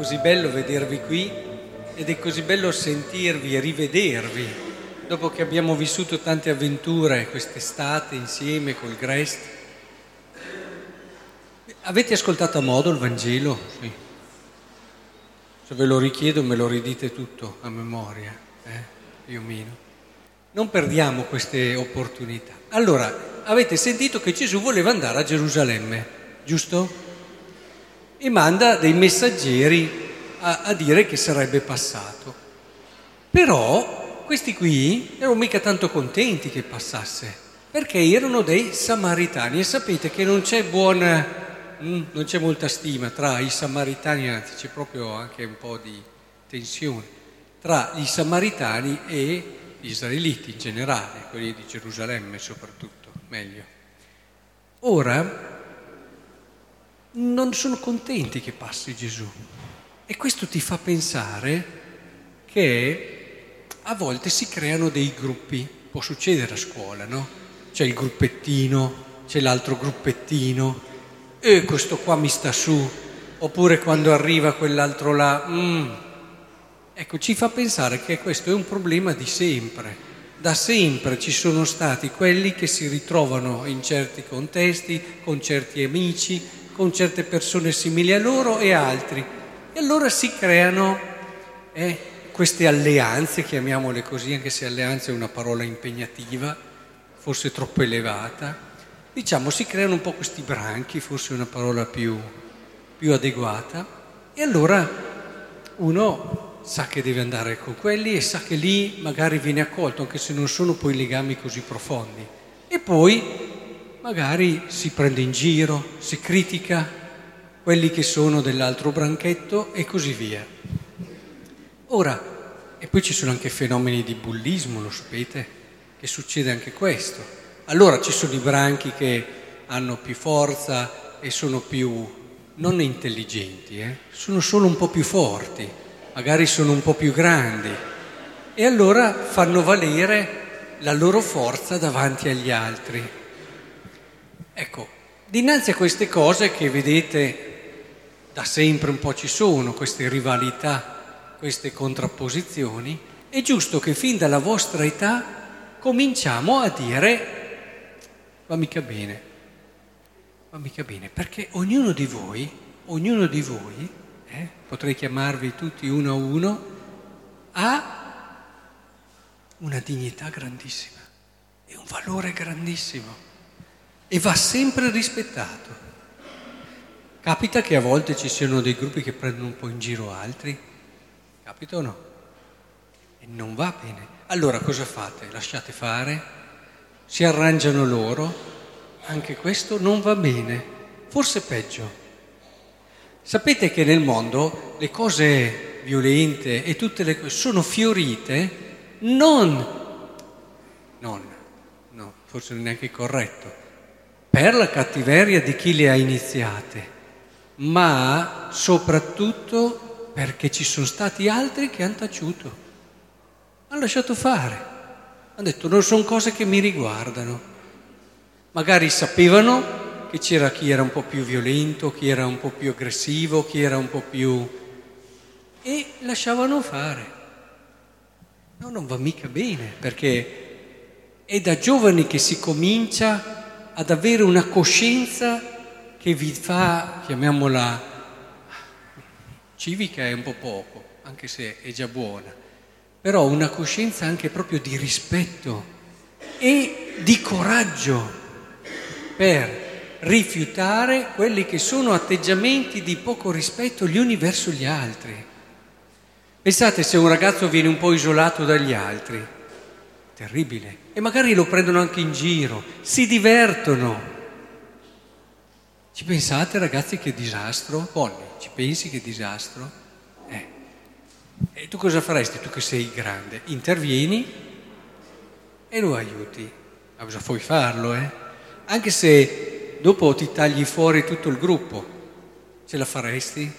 così bello vedervi qui ed è così bello sentirvi e rivedervi dopo che abbiamo vissuto tante avventure quest'estate insieme col Grest. Avete ascoltato a modo il Vangelo? Sì. Se ve lo richiedo me lo ridite tutto a memoria, eh? più o meno. Non perdiamo queste opportunità. Allora, avete sentito che Gesù voleva andare a Gerusalemme, giusto? E manda dei messaggeri a, a dire che sarebbe passato. Però questi qui erano mica tanto contenti che passasse, perché erano dei samaritani e sapete che non c'è buona, mm, non c'è molta stima tra i samaritani, anzi c'è proprio anche un po' di tensione tra i samaritani e gli israeliti in generale, quelli di Gerusalemme soprattutto, meglio. Ora, non sono contenti che passi Gesù. E questo ti fa pensare che a volte si creano dei gruppi, può succedere a scuola, no? C'è il gruppettino, c'è l'altro gruppettino, e questo qua mi sta su, oppure quando arriva quell'altro là, mm. ecco, ci fa pensare che questo è un problema di sempre. Da sempre ci sono stati quelli che si ritrovano in certi contesti, con certi amici, con certe persone simili a loro e altri. E allora si creano eh, queste alleanze, chiamiamole così, anche se alleanza è una parola impegnativa, forse troppo elevata. Diciamo, si creano un po' questi branchi, forse una parola più, più adeguata. E allora uno sa che deve andare con quelli e sa che lì magari viene accolto, anche se non sono poi legami così profondi. E poi magari si prende in giro, si critica quelli che sono dell'altro branchetto e così via. Ora, e poi ci sono anche fenomeni di bullismo, lo sapete, che succede anche questo. Allora ci sono i branchi che hanno più forza e sono più, non intelligenti, eh? sono solo un po' più forti, magari sono un po' più grandi e allora fanno valere la loro forza davanti agli altri. Ecco, dinanzi a queste cose che vedete da sempre un po' ci sono, queste rivalità, queste contrapposizioni, è giusto che fin dalla vostra età cominciamo a dire va mica bene, va mica bene, perché ognuno di voi, ognuno di voi, eh, potrei chiamarvi tutti uno a uno, ha una dignità grandissima e un valore grandissimo e va sempre rispettato. Capita che a volte ci siano dei gruppi che prendono un po' in giro altri? Capita o no? E non va bene. Allora cosa fate? Lasciate fare? Si arrangiano loro? Anche questo non va bene. Forse peggio. Sapete che nel mondo le cose violente e tutte le cose sono fiorite non, non, no, forse non è neanche corretto, per la cattiveria di chi le ha iniziate, ma soprattutto perché ci sono stati altri che hanno taciuto, hanno lasciato fare, hanno detto non sono cose che mi riguardano. Magari sapevano che c'era chi era un po' più violento, chi era un po' più aggressivo, chi era un po' più... e lasciavano fare. No, non va mica bene, perché è da giovani che si comincia ad avere una coscienza che vi fa, chiamiamola civica è un po' poco, anche se è già buona, però una coscienza anche proprio di rispetto e di coraggio per rifiutare quelli che sono atteggiamenti di poco rispetto gli uni verso gli altri. Pensate se un ragazzo viene un po' isolato dagli altri, terribile. E magari lo prendono anche in giro, si divertono. Ci pensate ragazzi che disastro? Bonnie, ci pensi che disastro? Eh. E tu cosa faresti, tu che sei grande? Intervieni e lo aiuti. Ma cosa puoi farlo, eh? Anche se dopo ti tagli fuori tutto il gruppo, ce la faresti?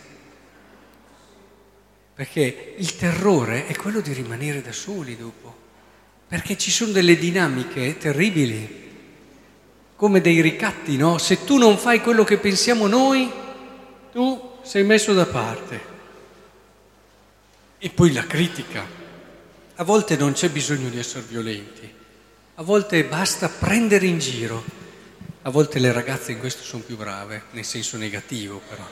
Perché il terrore è quello di rimanere da soli dopo perché ci sono delle dinamiche terribili, come dei ricatti, no? Se tu non fai quello che pensiamo noi, tu sei messo da parte. E poi la critica. A volte non c'è bisogno di essere violenti, a volte basta prendere in giro. A volte le ragazze in questo sono più brave, nel senso negativo però.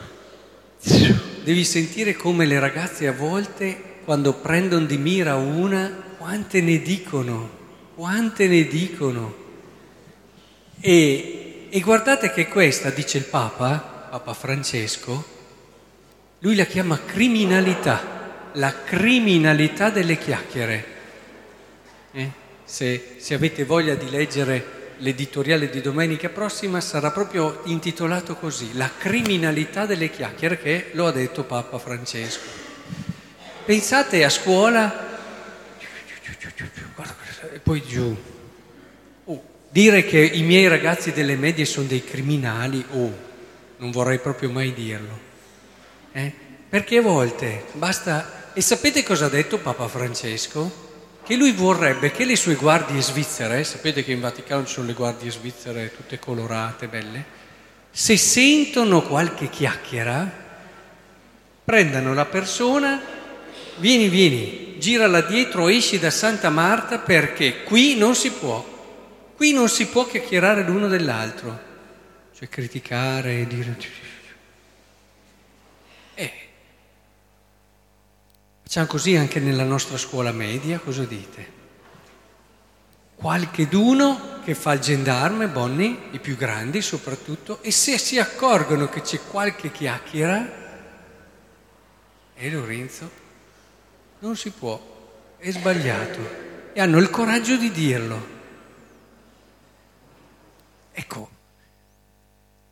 Devi sentire come le ragazze a volte, quando prendono di mira una, quante ne dicono, quante ne dicono. E, e guardate che questa, dice il Papa, Papa Francesco, lui la chiama criminalità la criminalità delle chiacchiere. Eh? Se, se avete voglia di leggere l'editoriale di domenica prossima sarà proprio intitolato così, La criminalità delle chiacchiere, che lo ha detto Papa Francesco. Pensate a scuola, e poi giù. Oh, dire che i miei ragazzi delle medie sono dei criminali, oh, non vorrei proprio mai dirlo. Eh? Perché a volte basta e sapete cosa ha detto Papa Francesco? Che lui vorrebbe che le sue guardie svizzere, sapete che in Vaticano ci sono le guardie svizzere tutte colorate, belle, se sentono qualche chiacchiera, prendano la persona, vieni, vieni, girala dietro, esci da Santa Marta perché qui non si può, qui non si può chiacchierare l'uno dell'altro, cioè criticare e dire... Eh, Facciamo così anche nella nostra scuola media, cosa dite? Qualche d'uno che fa il gendarme, Bonnie, i più grandi soprattutto, e se si accorgono che c'è qualche chiacchiera, e Lorenzo, non si può, è sbagliato, e hanno il coraggio di dirlo. Ecco,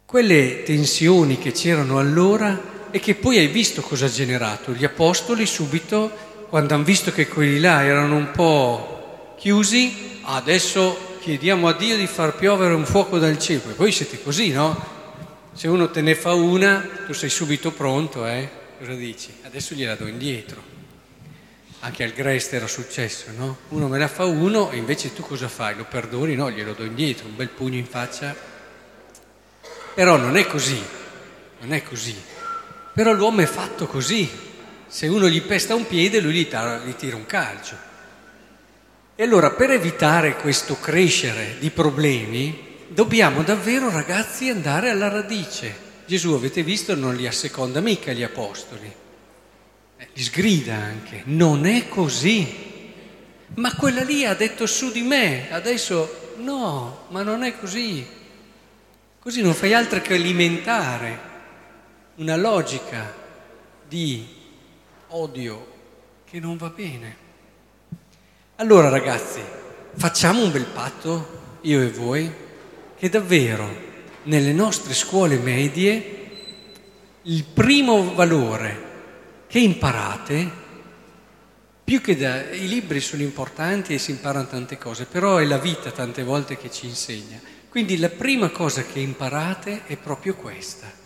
quelle tensioni che c'erano allora e che poi hai visto cosa ha generato. Gli apostoli subito, quando hanno visto che quelli là erano un po' chiusi, adesso chiediamo a Dio di far piovere un fuoco dal cielo. E poi siete così, no? Se uno te ne fa una, tu sei subito pronto, eh? Cosa dici? Adesso gliela do indietro. Anche al Grest era successo, no? Uno me la fa uno e invece tu cosa fai? Lo perdoni? No, glielo do indietro, un bel pugno in faccia. Però non è così, non è così. Però l'uomo è fatto così. Se uno gli pesta un piede, lui gli tira, gli tira un calcio. E allora per evitare questo crescere di problemi, dobbiamo davvero, ragazzi, andare alla radice. Gesù, avete visto, non li asseconda mica gli apostoli. Sgrida anche. Non è così. Ma quella lì ha detto su di me, adesso no, ma non è così. Così non fai altro che alimentare una logica di odio che non va bene. Allora ragazzi, facciamo un bel patto, io e voi, che davvero nelle nostre scuole medie il primo valore che imparate, più che da, i libri sono importanti e si imparano tante cose, però è la vita tante volte che ci insegna. Quindi la prima cosa che imparate è proprio questa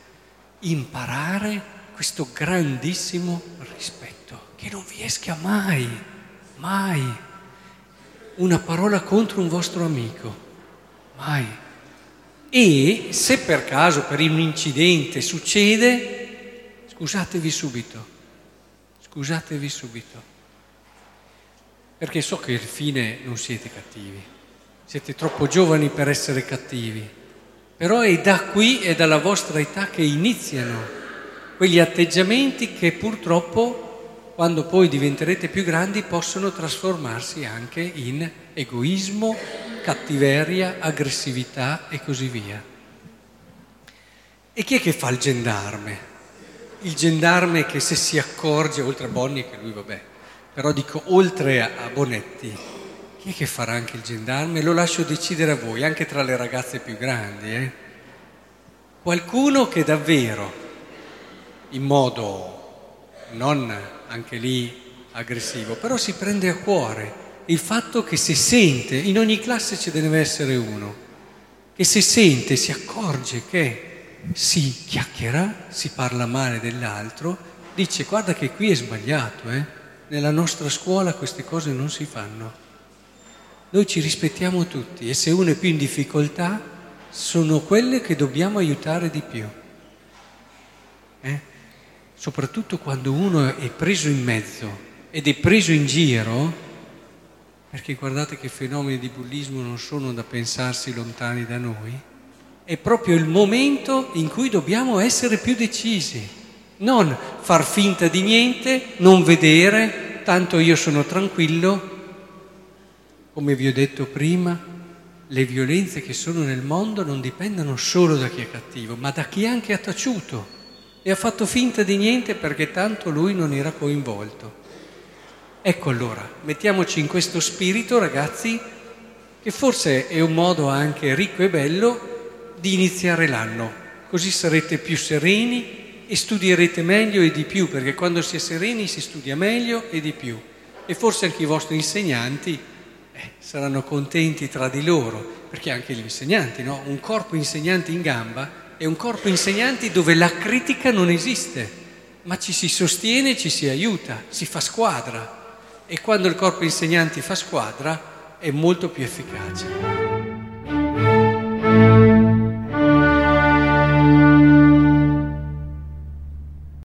imparare questo grandissimo rispetto, che non vi esca mai, mai una parola contro un vostro amico, mai. E se per caso, per un incidente succede, scusatevi subito, scusatevi subito, perché so che al fine non siete cattivi, siete troppo giovani per essere cattivi però è da qui e dalla vostra età che iniziano quegli atteggiamenti che purtroppo, quando poi diventerete più grandi, possono trasformarsi anche in egoismo, cattiveria, aggressività e così via. E chi è che fa il gendarme? Il gendarme che se si accorge, oltre a Bonni, che lui vabbè, però dico oltre a Bonetti, chi è che farà anche il gendarme? Lo lascio decidere a voi, anche tra le ragazze più grandi. Eh? Qualcuno che davvero, in modo non anche lì aggressivo, però si prende a cuore il fatto che se sente, in ogni classe ci deve essere uno, che se sente, si accorge che si chiacchiera, si parla male dell'altro, dice guarda che qui è sbagliato, eh? nella nostra scuola queste cose non si fanno. Noi ci rispettiamo tutti e se uno è più in difficoltà sono quelle che dobbiamo aiutare di più. Eh? Soprattutto quando uno è preso in mezzo ed è preso in giro, perché guardate che fenomeni di bullismo non sono da pensarsi lontani da noi, è proprio il momento in cui dobbiamo essere più decisi, non far finta di niente, non vedere, tanto io sono tranquillo, come vi ho detto prima, le violenze che sono nel mondo non dipendono solo da chi è cattivo, ma da chi anche ha taciuto e ha fatto finta di niente perché tanto lui non era coinvolto. Ecco allora, mettiamoci in questo spirito, ragazzi, che forse è un modo anche ricco e bello di iniziare l'anno, così sarete più sereni e studierete meglio e di più, perché quando si è sereni si studia meglio e di più. E forse anche i vostri insegnanti eh, saranno contenti tra di loro, perché anche gli insegnanti, no? Un corpo insegnanti in gamba è un corpo insegnanti dove la critica non esiste, ma ci si sostiene, ci si aiuta, si fa squadra. E quando il corpo insegnanti fa squadra è molto più efficace.